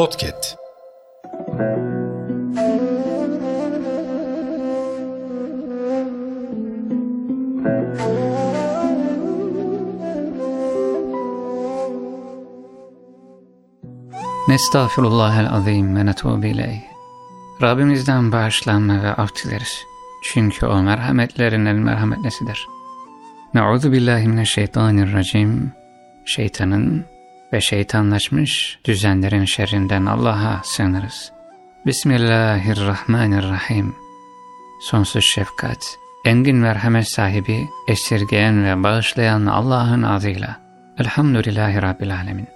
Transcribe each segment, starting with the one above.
Podcast Nestağfirullahel azim ve netubu ileyh. Rabbimizden bağışlanma ve af dileriz. Çünkü o merhametlerin el merhametlisidir. Nauzu billahi mineşşeytanirracim. Şeytanın ve şeytanlaşmış düzenlerin şerrinden Allah'a sığınırız. Bismillahirrahmanirrahim. Sonsuz şefkat, engin merhamet sahibi, esirgeyen ve bağışlayan Allah'ın adıyla. Elhamdülillahi Rabbil Alemin.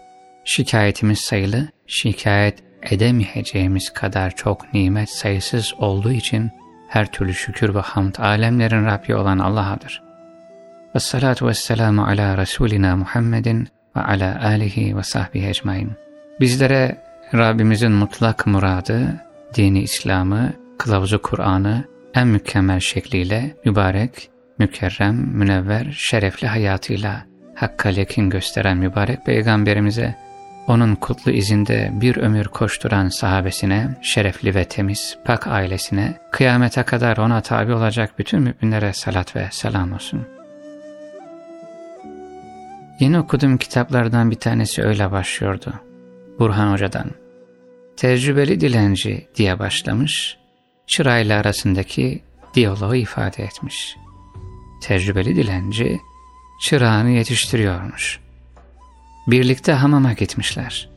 Şikayetimiz sayılı, şikayet edemeyeceğimiz kadar çok nimet sayısız olduğu için her türlü şükür ve hamd alemlerin Rabbi olan Allah'adır. Ve salatu ve selamu ala Resulina Muhammedin ve ala alihi ve sahbihi ecmain. Bizlere Rabbimizin mutlak muradı, dini İslam'ı, kılavuzu Kur'an'ı en mükemmel şekliyle mübarek, mükerrem, münevver, şerefli hayatıyla hakka lekin gösteren mübarek peygamberimize onun kutlu izinde bir ömür koşturan sahabesine, şerefli ve temiz, pak ailesine, kıyamete kadar ona tabi olacak bütün müminlere salat ve selam olsun. Yeni okuduğum kitaplardan bir tanesi öyle başlıyordu. Burhan Hoca'dan. Tecrübeli dilenci diye başlamış, çırayla arasındaki diyaloğu ifade etmiş. Tecrübeli dilenci, çırağını yetiştiriyormuş. Birlikte hamama gitmişler.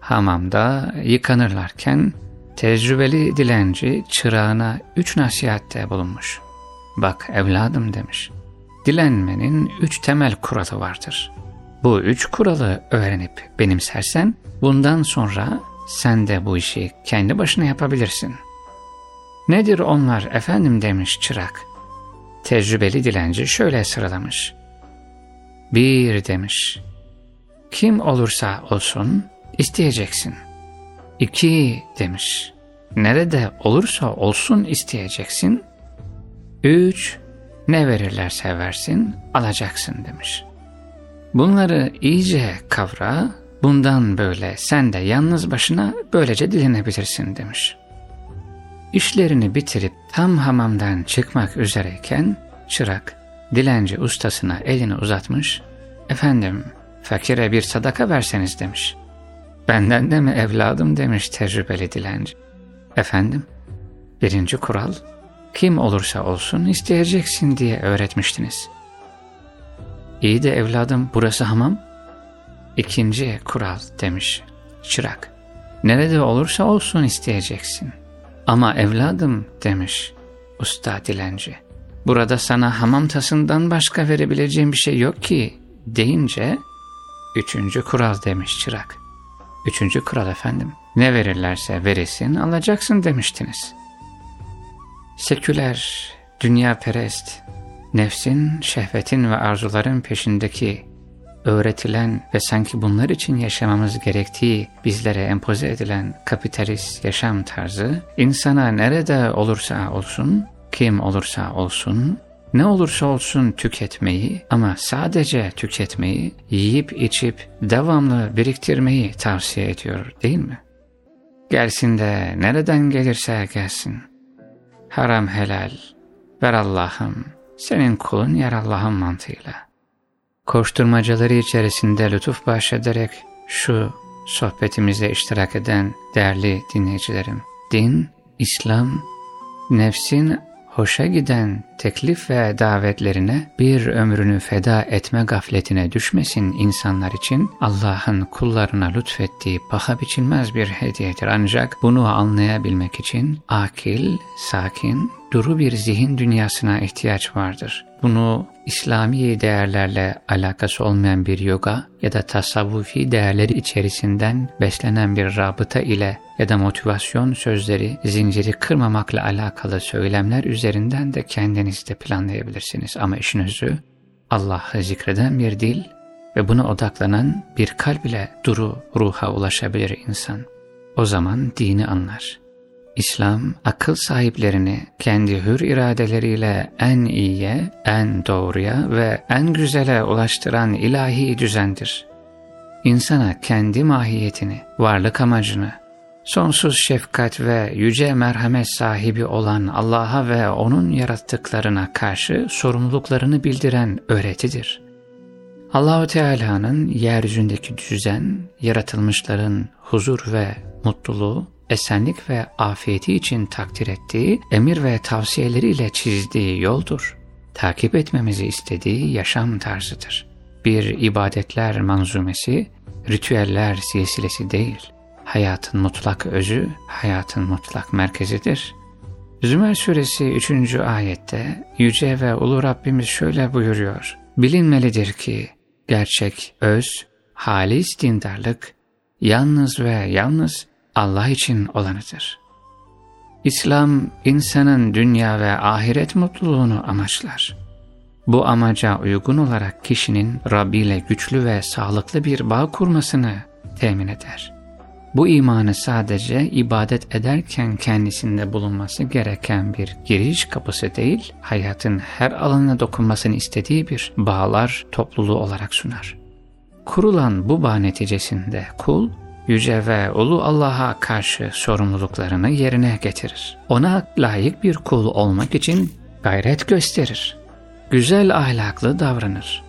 Hamamda yıkanırlarken tecrübeli dilenci çırağına üç nasihatte bulunmuş. Bak evladım demiş. Dilenmenin üç temel kuralı vardır. Bu üç kuralı öğrenip benimsersen bundan sonra sen de bu işi kendi başına yapabilirsin. Nedir onlar efendim demiş çırak. Tecrübeli dilenci şöyle sıralamış. Bir demiş. Kim olursa olsun isteyeceksin. İki demiş. Nerede olursa olsun isteyeceksin. Üç, ne verirlerse versin alacaksın demiş. Bunları iyice kavra, bundan böyle sen de yalnız başına böylece dilenebilirsin demiş. İşlerini bitirip tam hamamdan çıkmak üzereyken çırak dilenci ustasına elini uzatmış, efendim fakire bir sadaka verseniz demiş. Benden de mi evladım demiş tecrübeli dilenci. Efendim, birinci kural, kim olursa olsun isteyeceksin diye öğretmiştiniz. İyi de evladım burası hamam. İkinci kural demiş çırak. Nerede olursa olsun isteyeceksin. Ama evladım demiş usta dilenci. Burada sana hamam tasından başka verebileceğim bir şey yok ki deyince üçüncü kural demiş çırak. Üçüncü kural efendim. Ne verirlerse veresin alacaksın demiştiniz. Seküler, dünya perest, nefsin, şehvetin ve arzuların peşindeki öğretilen ve sanki bunlar için yaşamamız gerektiği bizlere empoze edilen kapitalist yaşam tarzı, insana nerede olursa olsun, kim olursa olsun, ne olursa olsun tüketmeyi ama sadece tüketmeyi, yiyip içip devamlı biriktirmeyi tavsiye ediyor değil mi? Gelsin de nereden gelirse gelsin. Haram helal, ver Allah'ım, senin kulun yer Allah'ın mantığıyla. Koşturmacaları içerisinde lütuf bahşederek şu sohbetimizde iştirak eden değerli dinleyicilerim, din, İslam, nefsin hoşa giden teklif ve davetlerine bir ömrünü feda etme gafletine düşmesin insanlar için Allah'ın kullarına lütfettiği paha biçilmez bir hediyedir. Ancak bunu anlayabilmek için akil, sakin, duru bir zihin dünyasına ihtiyaç vardır. Bunu İslami değerlerle alakası olmayan bir yoga ya da tasavvufi değerleri içerisinden beslenen bir rabıta ile ya da motivasyon sözleri, zinciri kırmamakla alakalı söylemler üzerinden de kendinizde planlayabilirsiniz. Ama işin özü Allah'ı zikreden bir dil ve buna odaklanan bir kalb ile duru ruha ulaşabilir insan. O zaman dini anlar. İslam, akıl sahiplerini kendi hür iradeleriyle en iyiye, en doğruya ve en güzele ulaştıran ilahi düzendir. İnsana kendi mahiyetini, varlık amacını, Sonsuz şefkat ve yüce merhamet sahibi olan Allah'a ve O'nun yarattıklarına karşı sorumluluklarını bildiren öğretidir. Allahu Teala'nın yeryüzündeki düzen, yaratılmışların huzur ve mutluluğu, esenlik ve afiyeti için takdir ettiği emir ve tavsiyeleriyle çizdiği yoldur. Takip etmemizi istediği yaşam tarzıdır. Bir ibadetler manzumesi, ritüeller silsilesi değil.'' hayatın mutlak özü, hayatın mutlak merkezidir. Zümer suresi 3. ayette Yüce ve Ulu Rabbimiz şöyle buyuruyor. Bilinmelidir ki gerçek öz, halis dindarlık yalnız ve yalnız Allah için olanıdır. İslam insanın dünya ve ahiret mutluluğunu amaçlar. Bu amaca uygun olarak kişinin Rabbi ile güçlü ve sağlıklı bir bağ kurmasını temin eder. Bu imanı sadece ibadet ederken kendisinde bulunması gereken bir giriş kapısı değil, hayatın her alanına dokunmasını istediği bir bağlar topluluğu olarak sunar. Kurulan bu bağ neticesinde kul, Yüce ve Ulu Allah'a karşı sorumluluklarını yerine getirir. Ona layık bir kul olmak için gayret gösterir. Güzel ahlaklı davranır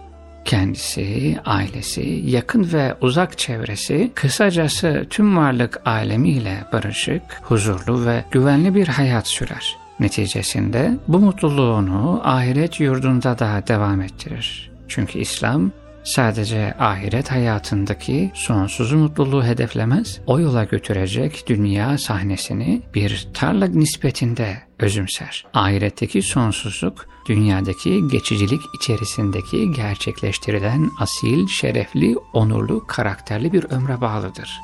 kendisi, ailesi, yakın ve uzak çevresi, kısacası tüm varlık alemiyle barışık, huzurlu ve güvenli bir hayat sürer. Neticesinde bu mutluluğunu ahiret yurdunda da devam ettirir. Çünkü İslam sadece ahiret hayatındaki sonsuz mutluluğu hedeflemez, o yola götürecek dünya sahnesini bir tarla nispetinde özümser. Ahiretteki sonsuzluk, dünyadaki geçicilik içerisindeki gerçekleştirilen asil, şerefli, onurlu, karakterli bir ömre bağlıdır.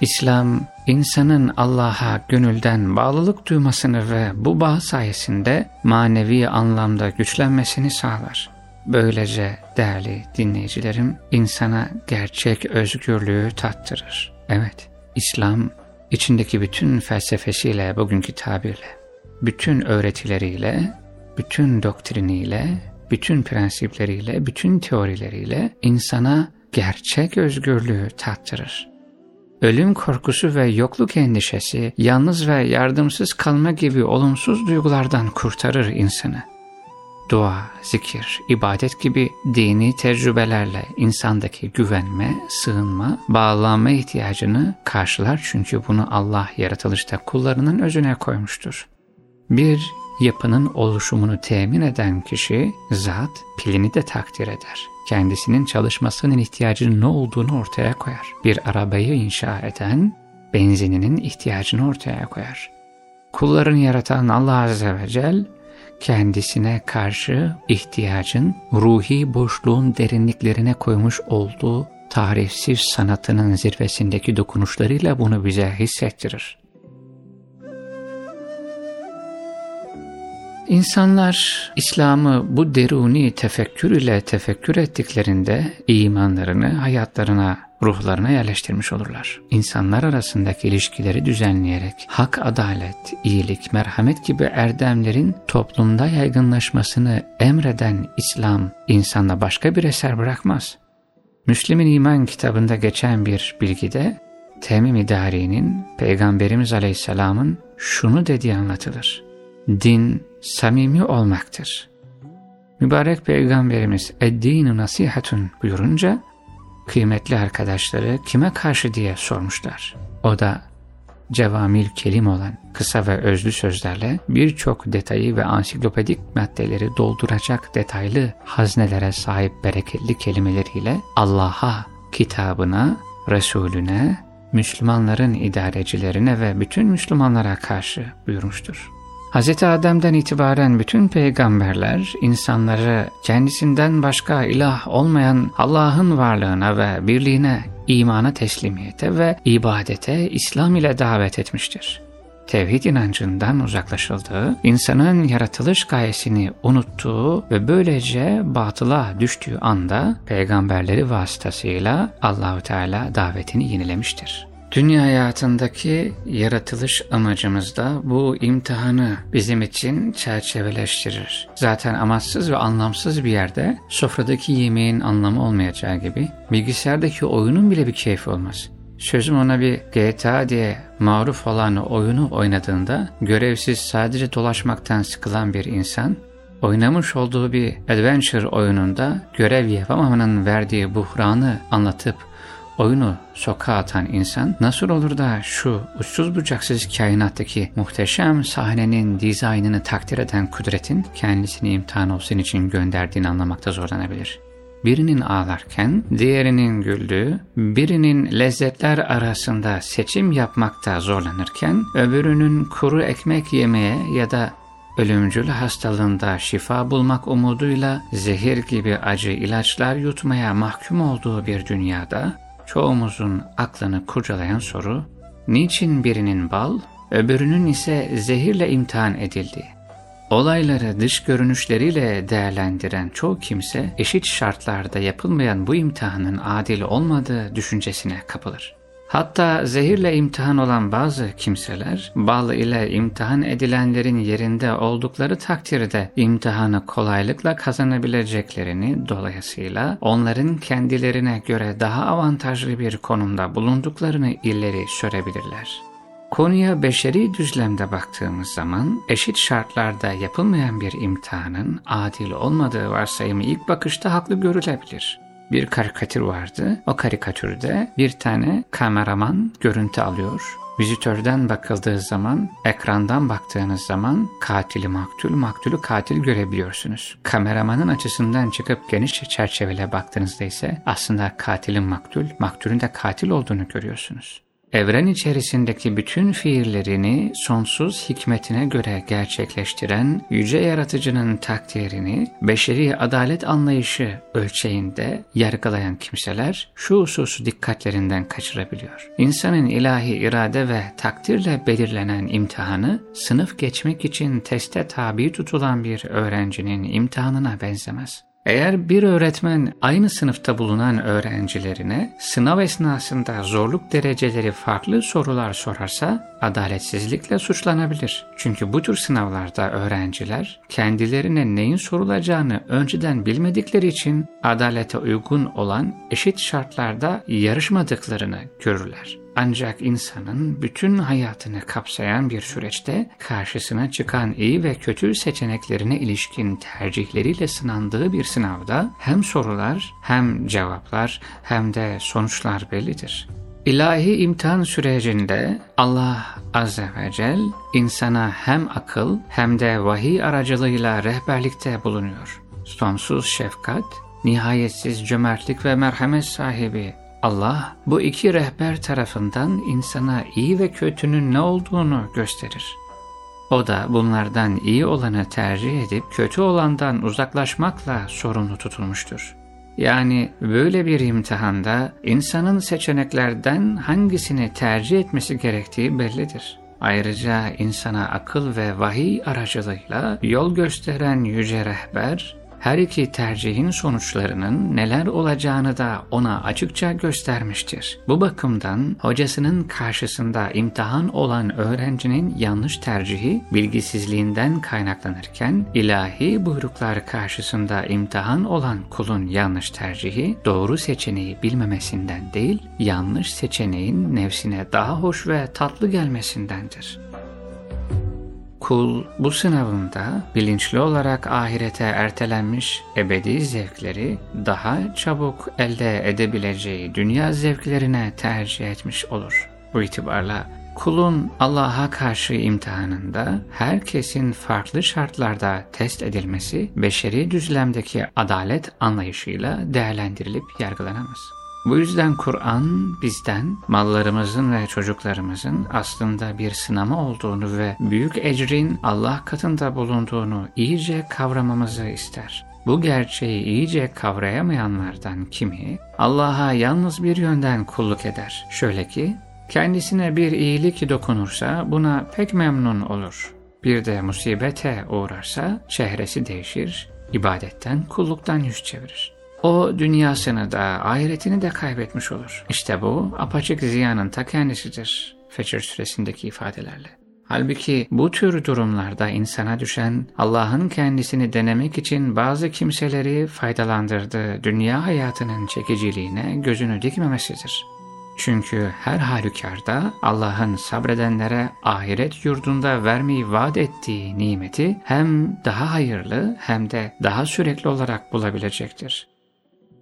İslam, insanın Allah'a gönülden bağlılık duymasını ve bu bağ sayesinde manevi anlamda güçlenmesini sağlar. Böylece değerli dinleyicilerim insana gerçek özgürlüğü tattırır. Evet, İslam içindeki bütün felsefesiyle, bugünkü tabirle, bütün öğretileriyle, bütün doktriniyle, bütün prensipleriyle, bütün teorileriyle insana gerçek özgürlüğü tattırır. Ölüm korkusu ve yokluk endişesi, yalnız ve yardımsız kalma gibi olumsuz duygulardan kurtarır insanı dua, zikir, ibadet gibi dini tecrübelerle insandaki güvenme, sığınma, bağlanma ihtiyacını karşılar çünkü bunu Allah yaratılışta kullarının özüne koymuştur. Bir yapının oluşumunu temin eden kişi zat pilini de takdir eder. Kendisinin çalışmasının ihtiyacının ne olduğunu ortaya koyar. Bir arabayı inşa eden benzininin ihtiyacını ortaya koyar. Kulların yaratan Allah Azze ve Celle kendisine karşı ihtiyacın ruhi boşluğun derinliklerine koymuş olduğu tarifsiz sanatının zirvesindeki dokunuşlarıyla bunu bize hissettirir. İnsanlar İslam'ı bu deruni tefekkür ile tefekkür ettiklerinde imanlarını hayatlarına ruhlarına yerleştirmiş olurlar. İnsanlar arasındaki ilişkileri düzenleyerek hak, adalet, iyilik, merhamet gibi erdemlerin toplumda yaygınlaşmasını emreden İslam insanda başka bir eser bırakmaz. Müslim'in iman kitabında geçen bir bilgide Temim İdari'nin Peygamberimiz Aleyhisselam'ın şunu dediği anlatılır. Din samimi olmaktır. Mübarek Peygamberimiz eddinu nasihatun buyurunca kıymetli arkadaşları kime karşı diye sormuşlar. O da cevamil kelim olan kısa ve özlü sözlerle birçok detayı ve ansiklopedik maddeleri dolduracak detaylı haznelere sahip bereketli kelimeleriyle Allah'a, kitabına, Resulüne, Müslümanların idarecilerine ve bütün Müslümanlara karşı buyurmuştur. Hz. Adem'den itibaren bütün peygamberler insanları kendisinden başka ilah olmayan Allah'ın varlığına ve birliğine, imana teslimiyete ve ibadete İslam ile davet etmiştir. Tevhid inancından uzaklaşıldığı, insanın yaratılış gayesini unuttuğu ve böylece batıla düştüğü anda peygamberleri vasıtasıyla Allahü Teala davetini yenilemiştir. Dünya hayatındaki yaratılış amacımız da bu imtihanı bizim için çerçeveleştirir. Zaten amaçsız ve anlamsız bir yerde sofradaki yemeğin anlamı olmayacağı gibi bilgisayardaki oyunun bile bir keyfi olmaz. Sözüm ona bir GTA diye maruf olan oyunu oynadığında görevsiz sadece dolaşmaktan sıkılan bir insan, oynamış olduğu bir adventure oyununda görev yapamamanın verdiği buhranı anlatıp oyunu sokağa atan insan nasıl olur da şu uçsuz bucaksız kainattaki muhteşem sahnenin dizaynını takdir eden kudretin kendisini imtihan olsun için gönderdiğini anlamakta zorlanabilir. Birinin ağlarken diğerinin güldüğü, birinin lezzetler arasında seçim yapmakta zorlanırken öbürünün kuru ekmek yemeye ya da ölümcül hastalığında şifa bulmak umuduyla zehir gibi acı ilaçlar yutmaya mahkum olduğu bir dünyada çoğumuzun aklını kurcalayan soru, niçin birinin bal, öbürünün ise zehirle imtihan edildi? Olayları dış görünüşleriyle değerlendiren çoğu kimse eşit şartlarda yapılmayan bu imtihanın adil olmadığı düşüncesine kapılır. Hatta zehirle imtihan olan bazı kimseler, bal ile imtihan edilenlerin yerinde oldukları takdirde imtihanı kolaylıkla kazanabileceklerini dolayısıyla onların kendilerine göre daha avantajlı bir konumda bulunduklarını ileri sürebilirler. Konuya beşeri düzlemde baktığımız zaman eşit şartlarda yapılmayan bir imtihanın adil olmadığı varsayımı ilk bakışta haklı görülebilir bir karikatür vardı. O karikatürde bir tane kameraman görüntü alıyor. Vizitörden bakıldığı zaman, ekrandan baktığınız zaman katili maktul, maktulü katil görebiliyorsunuz. Kameramanın açısından çıkıp geniş çerçevele baktığınızda ise aslında katilin maktul, maktulün de katil olduğunu görüyorsunuz evren içerisindeki bütün fiillerini sonsuz hikmetine göre gerçekleştiren yüce yaratıcının takdirini beşeri adalet anlayışı ölçeğinde yargılayan kimseler şu hususu dikkatlerinden kaçırabiliyor. İnsanın ilahi irade ve takdirle belirlenen imtihanı sınıf geçmek için teste tabi tutulan bir öğrencinin imtihanına benzemez. Eğer bir öğretmen aynı sınıfta bulunan öğrencilerine sınav esnasında zorluk dereceleri farklı sorular sorarsa adaletsizlikle suçlanabilir. Çünkü bu tür sınavlarda öğrenciler kendilerine neyin sorulacağını önceden bilmedikleri için adalete uygun olan eşit şartlarda yarışmadıklarını görürler. Ancak insanın bütün hayatını kapsayan bir süreçte karşısına çıkan iyi ve kötü seçeneklerine ilişkin tercihleriyle sınandığı bir sınavda hem sorular hem cevaplar hem de sonuçlar bellidir. İlahi imtihan sürecinde Allah Azze ve Celle insana hem akıl hem de vahiy aracılığıyla rehberlikte bulunuyor. Sonsuz şefkat, nihayetsiz cömertlik ve merhamet sahibi Allah bu iki rehber tarafından insana iyi ve kötünün ne olduğunu gösterir. O da bunlardan iyi olanı tercih edip kötü olandan uzaklaşmakla sorumlu tutulmuştur. Yani böyle bir imtihanda insanın seçeneklerden hangisini tercih etmesi gerektiği bellidir. Ayrıca insana akıl ve vahiy aracılığıyla yol gösteren yüce rehber, her iki tercihin sonuçlarının neler olacağını da ona açıkça göstermiştir. Bu bakımdan hocasının karşısında imtihan olan öğrencinin yanlış tercihi bilgisizliğinden kaynaklanırken ilahi buyruklar karşısında imtihan olan kulun yanlış tercihi doğru seçeneği bilmemesinden değil yanlış seçeneğin nefsine daha hoş ve tatlı gelmesindendir. Kul bu sınavında bilinçli olarak ahirete ertelenmiş ebedi zevkleri daha çabuk elde edebileceği dünya zevklerine tercih etmiş olur. Bu itibarla kulun Allah'a karşı imtihanında herkesin farklı şartlarda test edilmesi beşeri düzlemdeki adalet anlayışıyla değerlendirilip yargılanamaz. Bu yüzden Kur'an bizden mallarımızın ve çocuklarımızın aslında bir sınama olduğunu ve büyük ecrin Allah katında bulunduğunu iyice kavramamızı ister. Bu gerçeği iyice kavrayamayanlardan kimi Allah'a yalnız bir yönden kulluk eder. Şöyle ki kendisine bir iyilik dokunursa buna pek memnun olur. Bir de musibete uğrarsa çehresi değişir, ibadetten kulluktan yüz çevirir o dünyasını da ahiretini de kaybetmiş olur. İşte bu apaçık ziyanın ta kendisidir Fecr süresindeki ifadelerle. Halbuki bu tür durumlarda insana düşen Allah'ın kendisini denemek için bazı kimseleri faydalandırdığı dünya hayatının çekiciliğine gözünü dikmemesidir. Çünkü her halükarda Allah'ın sabredenlere ahiret yurdunda vermeyi vaat ettiği nimeti hem daha hayırlı hem de daha sürekli olarak bulabilecektir.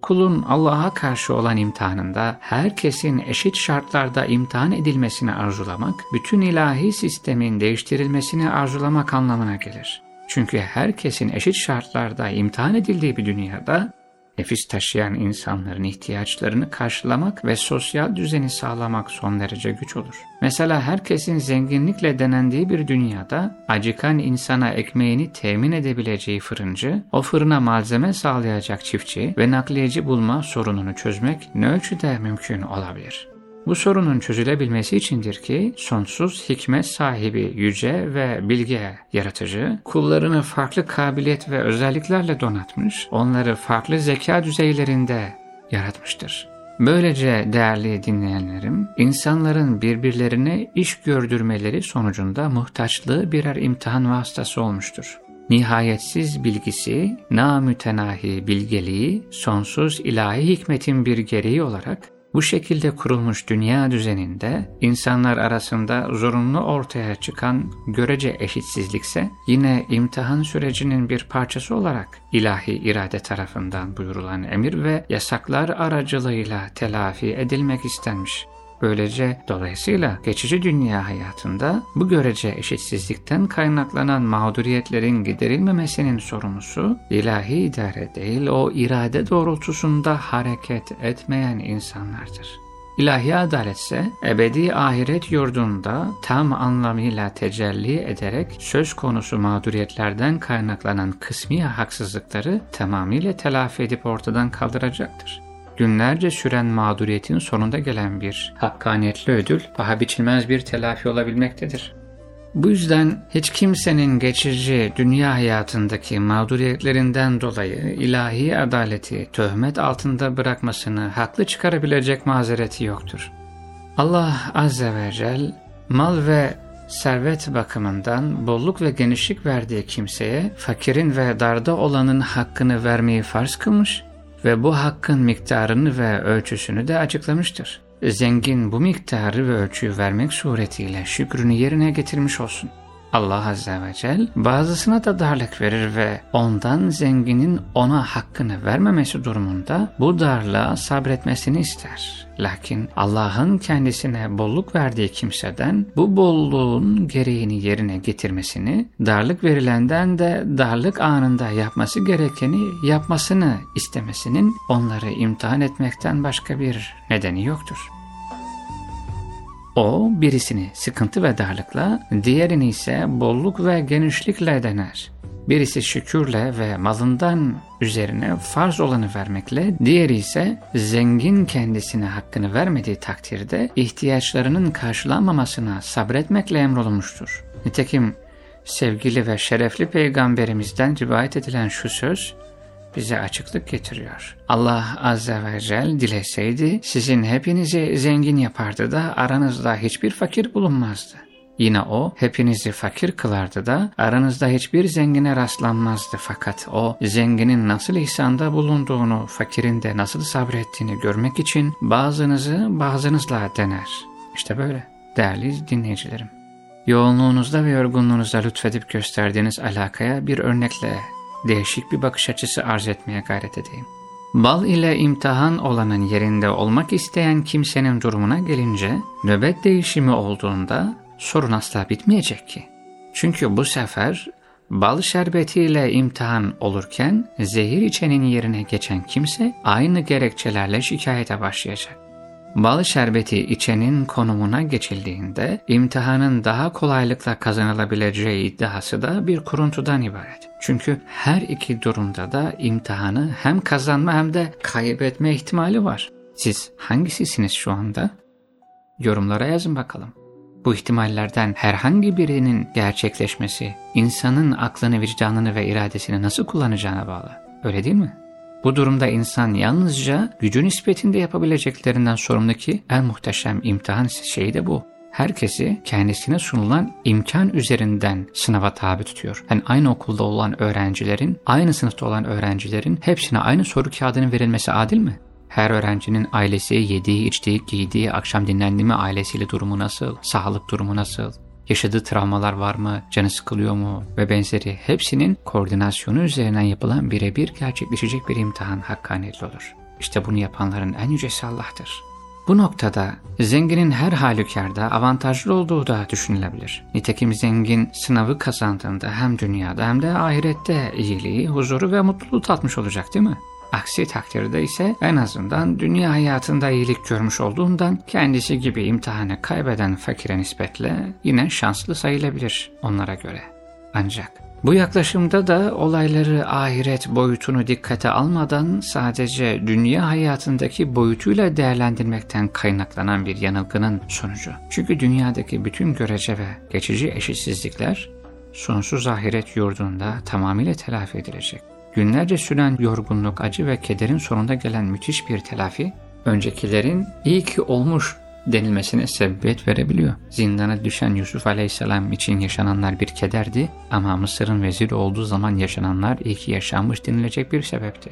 Kulun Allah'a karşı olan imtihanında herkesin eşit şartlarda imtihan edilmesini arzulamak, bütün ilahi sistemin değiştirilmesini arzulamak anlamına gelir. Çünkü herkesin eşit şartlarda imtihan edildiği bir dünyada nefis taşıyan insanların ihtiyaçlarını karşılamak ve sosyal düzeni sağlamak son derece güç olur. Mesela herkesin zenginlikle denendiği bir dünyada acıkan insana ekmeğini temin edebileceği fırıncı, o fırına malzeme sağlayacak çiftçi ve nakliyeci bulma sorununu çözmek ne ölçüde mümkün olabilir? Bu sorunun çözülebilmesi içindir ki sonsuz hikmet sahibi yüce ve bilge yaratıcı kullarını farklı kabiliyet ve özelliklerle donatmış, onları farklı zeka düzeylerinde yaratmıştır. Böylece değerli dinleyenlerim, insanların birbirlerine iş gördürmeleri sonucunda muhtaçlığı birer imtihan vasıtası olmuştur. Nihayetsiz bilgisi, namütenahi bilgeliği, sonsuz ilahi hikmetin bir gereği olarak bu şekilde kurulmuş dünya düzeninde insanlar arasında zorunlu ortaya çıkan görece eşitsizlikse yine imtihan sürecinin bir parçası olarak ilahi irade tarafından buyurulan emir ve yasaklar aracılığıyla telafi edilmek istenmiş. Böylece dolayısıyla geçici dünya hayatında bu görece eşitsizlikten kaynaklanan mağduriyetlerin giderilmemesinin sorumlusu ilahi idare değil o irade doğrultusunda hareket etmeyen insanlardır. İlahi adalet ise ebedi ahiret yurdunda tam anlamıyla tecelli ederek söz konusu mağduriyetlerden kaynaklanan kısmi haksızlıkları tamamıyla telafi edip ortadan kaldıracaktır günlerce süren mağduriyetin sonunda gelen bir hakkaniyetli ödül paha biçilmez bir telafi olabilmektedir. Bu yüzden hiç kimsenin geçici dünya hayatındaki mağduriyetlerinden dolayı ilahi adaleti töhmet altında bırakmasını haklı çıkarabilecek mazereti yoktur. Allah Azze ve Celle mal ve servet bakımından bolluk ve genişlik verdiği kimseye fakirin ve darda olanın hakkını vermeyi farz kılmış ve bu hakkın miktarını ve ölçüsünü de açıklamıştır. Zengin bu miktarı ve ölçüyü vermek suretiyle şükrünü yerine getirmiş olsun. Allah Azze ve Celle bazısına da darlık verir ve ondan zenginin ona hakkını vermemesi durumunda bu darlığa sabretmesini ister. Lakin Allah'ın kendisine bolluk verdiği kimseden bu bolluğun gereğini yerine getirmesini, darlık verilenden de darlık anında yapması gerekeni yapmasını istemesinin onları imtihan etmekten başka bir nedeni yoktur. O birisini sıkıntı ve darlıkla, diğerini ise bolluk ve genişlikle dener. Birisi şükürle ve malından üzerine farz olanı vermekle, diğeri ise zengin kendisine hakkını vermediği takdirde ihtiyaçlarının karşılanmamasına sabretmekle emrolunmuştur. Nitekim sevgili ve şerefli peygamberimizden rivayet edilen şu söz, bize açıklık getiriyor. Allah Azze ve Celle dileseydi sizin hepinizi zengin yapardı da aranızda hiçbir fakir bulunmazdı. Yine o hepinizi fakir kılardı da aranızda hiçbir zengine rastlanmazdı fakat o zenginin nasıl ihsanda bulunduğunu, fakirin de nasıl sabrettiğini görmek için bazınızı bazınızla dener. İşte böyle değerli dinleyicilerim. Yoğunluğunuzda ve yorgunluğunuzda lütfedip gösterdiğiniz alakaya bir örnekle değişik bir bakış açısı arz etmeye gayret edeyim. Bal ile imtihan olanın yerinde olmak isteyen kimsenin durumuna gelince nöbet değişimi olduğunda sorun asla bitmeyecek ki. Çünkü bu sefer bal şerbetiyle imtihan olurken zehir içenin yerine geçen kimse aynı gerekçelerle şikayete başlayacak. Bal şerbeti içenin konumuna geçildiğinde imtihanın daha kolaylıkla kazanılabileceği iddiası da bir kuruntudan ibaret. Çünkü her iki durumda da imtihanı hem kazanma hem de kaybetme ihtimali var. Siz hangisisiniz şu anda? Yorumlara yazın bakalım. Bu ihtimallerden herhangi birinin gerçekleşmesi insanın aklını, vicdanını ve iradesini nasıl kullanacağına bağlı. Öyle değil mi? Bu durumda insan yalnızca gücü nispetinde yapabileceklerinden sorumlu ki en muhteşem imtihan şeyi de bu. Herkesi kendisine sunulan imkan üzerinden sınava tabi tutuyor. Yani aynı okulda olan öğrencilerin, aynı sınıfta olan öğrencilerin hepsine aynı soru kağıdının verilmesi adil mi? Her öğrencinin ailesi yediği, içtiği, giydiği, akşam dinlendi mi ailesiyle durumu nasıl, sağlık durumu nasıl, yaşadığı travmalar var mı, canı sıkılıyor mu ve benzeri hepsinin koordinasyonu üzerinden yapılan birebir gerçekleşecek bir imtihan hakkaniyetli olur. İşte bunu yapanların en yücesi Allah'tır. Bu noktada zenginin her halükarda avantajlı olduğu da düşünülebilir. Nitekim zengin sınavı kazandığında hem dünyada hem de ahirette iyiliği, huzuru ve mutluluğu tatmış olacak değil mi? Aksi takdirde ise en azından dünya hayatında iyilik görmüş olduğundan kendisi gibi imtihanı kaybeden fakire nispetle yine şanslı sayılabilir onlara göre. Ancak bu yaklaşımda da olayları ahiret boyutunu dikkate almadan sadece dünya hayatındaki boyutuyla değerlendirmekten kaynaklanan bir yanılgının sonucu. Çünkü dünyadaki bütün görece ve geçici eşitsizlikler sonsuz ahiret yurdunda tamamıyla telafi edilecek. Günlerce süren yorgunluk, acı ve kederin sonunda gelen müthiş bir telafi, öncekilerin iyi ki olmuş denilmesine sebebiyet verebiliyor. Zindana düşen Yusuf Aleyhisselam için yaşananlar bir kederdi ama Mısır'ın veziri olduğu zaman yaşananlar iyi ki yaşanmış denilecek bir sebepti.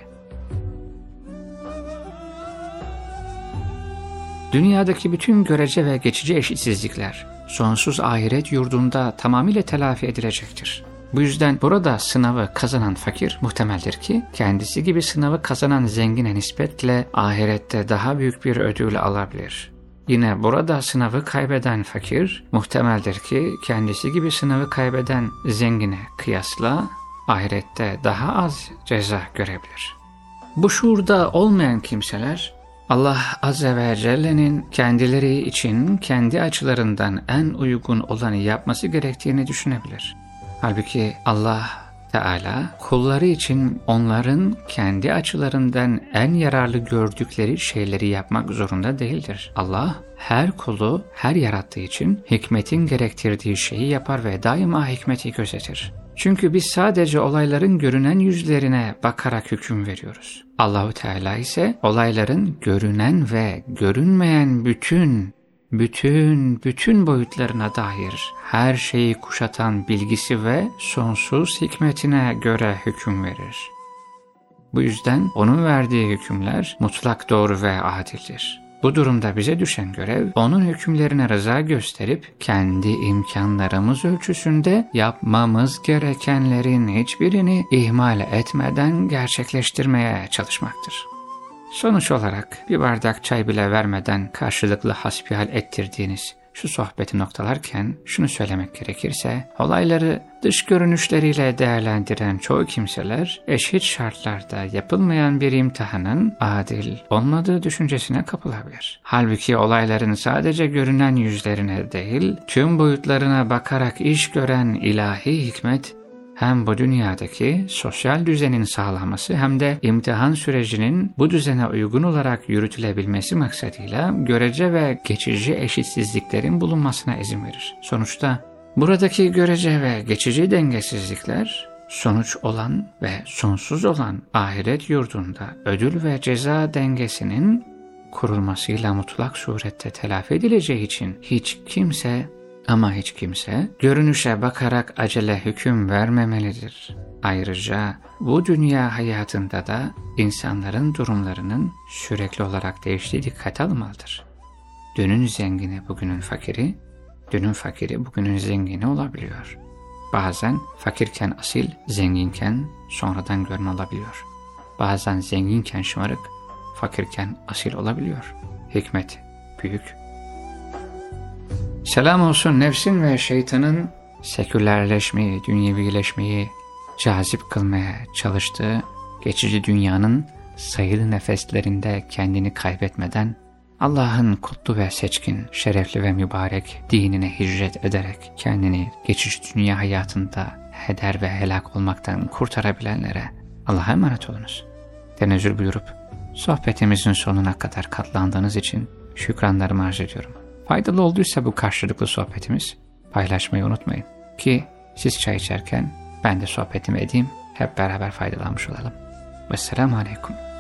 Dünyadaki bütün görece ve geçici eşitsizlikler sonsuz ahiret yurdunda tamamıyla telafi edilecektir. Bu yüzden burada sınavı kazanan fakir muhtemeldir ki kendisi gibi sınavı kazanan zengine nispetle ahirette daha büyük bir ödül alabilir. Yine burada sınavı kaybeden fakir muhtemeldir ki kendisi gibi sınavı kaybeden zengine kıyasla ahirette daha az ceza görebilir. Bu şuurda olmayan kimseler Allah Azze ve Celle'nin kendileri için kendi açılarından en uygun olanı yapması gerektiğini düşünebilir. Halbuki Allah Teala kulları için onların kendi açılarından en yararlı gördükleri şeyleri yapmak zorunda değildir. Allah her kulu her yarattığı için hikmetin gerektirdiği şeyi yapar ve daima hikmeti gözetir. Çünkü biz sadece olayların görünen yüzlerine bakarak hüküm veriyoruz. Allahu Teala ise olayların görünen ve görünmeyen bütün bütün, bütün boyutlarına dair her şeyi kuşatan bilgisi ve sonsuz hikmetine göre hüküm verir. Bu yüzden onun verdiği hükümler mutlak doğru ve adildir. Bu durumda bize düşen görev, onun hükümlerine rıza gösterip kendi imkanlarımız ölçüsünde yapmamız gerekenlerin hiçbirini ihmal etmeden gerçekleştirmeye çalışmaktır. Sonuç olarak bir bardak çay bile vermeden karşılıklı hasbihal ettirdiğiniz şu sohbeti noktalarken şunu söylemek gerekirse, olayları dış görünüşleriyle değerlendiren çoğu kimseler eşit şartlarda yapılmayan bir imtihanın adil olmadığı düşüncesine kapılabilir. Halbuki olayların sadece görünen yüzlerine değil, tüm boyutlarına bakarak iş gören ilahi hikmet, hem bu dünyadaki sosyal düzenin sağlanması hem de imtihan sürecinin bu düzene uygun olarak yürütülebilmesi maksadıyla görece ve geçici eşitsizliklerin bulunmasına izin verir. Sonuçta buradaki görece ve geçici dengesizlikler sonuç olan ve sonsuz olan ahiret yurdunda ödül ve ceza dengesinin kurulmasıyla mutlak surette telafi edileceği için hiç kimse ama hiç kimse görünüşe bakarak acele hüküm vermemelidir. Ayrıca bu dünya hayatında da insanların durumlarının sürekli olarak değiştiği dikkate alınmalıdır. Dünün zengini bugünün fakiri, dünün fakiri bugünün zengini olabiliyor. Bazen fakirken asil, zenginken sonradan görün olabiliyor. Bazen zenginken şımarık, fakirken asil olabiliyor. Hikmet büyük Selam olsun nefsin ve şeytanın sekülerleşmeyi, dünyevileşmeyi cazip kılmaya çalıştığı geçici dünyanın sayılı nefeslerinde kendini kaybetmeden Allah'ın kutlu ve seçkin, şerefli ve mübarek dinine hicret ederek kendini geçici dünya hayatında heder ve helak olmaktan kurtarabilenlere Allah'a emanet olunuz. Tenezzül buyurup sohbetimizin sonuna kadar katlandığınız için şükranlarımı arz ediyorum. Faydalı olduysa bu karşılıklı sohbetimiz paylaşmayı unutmayın. Ki siz çay içerken ben de sohbetimi edeyim, hep beraber faydalanmış olalım. Vesselamu Aleyküm.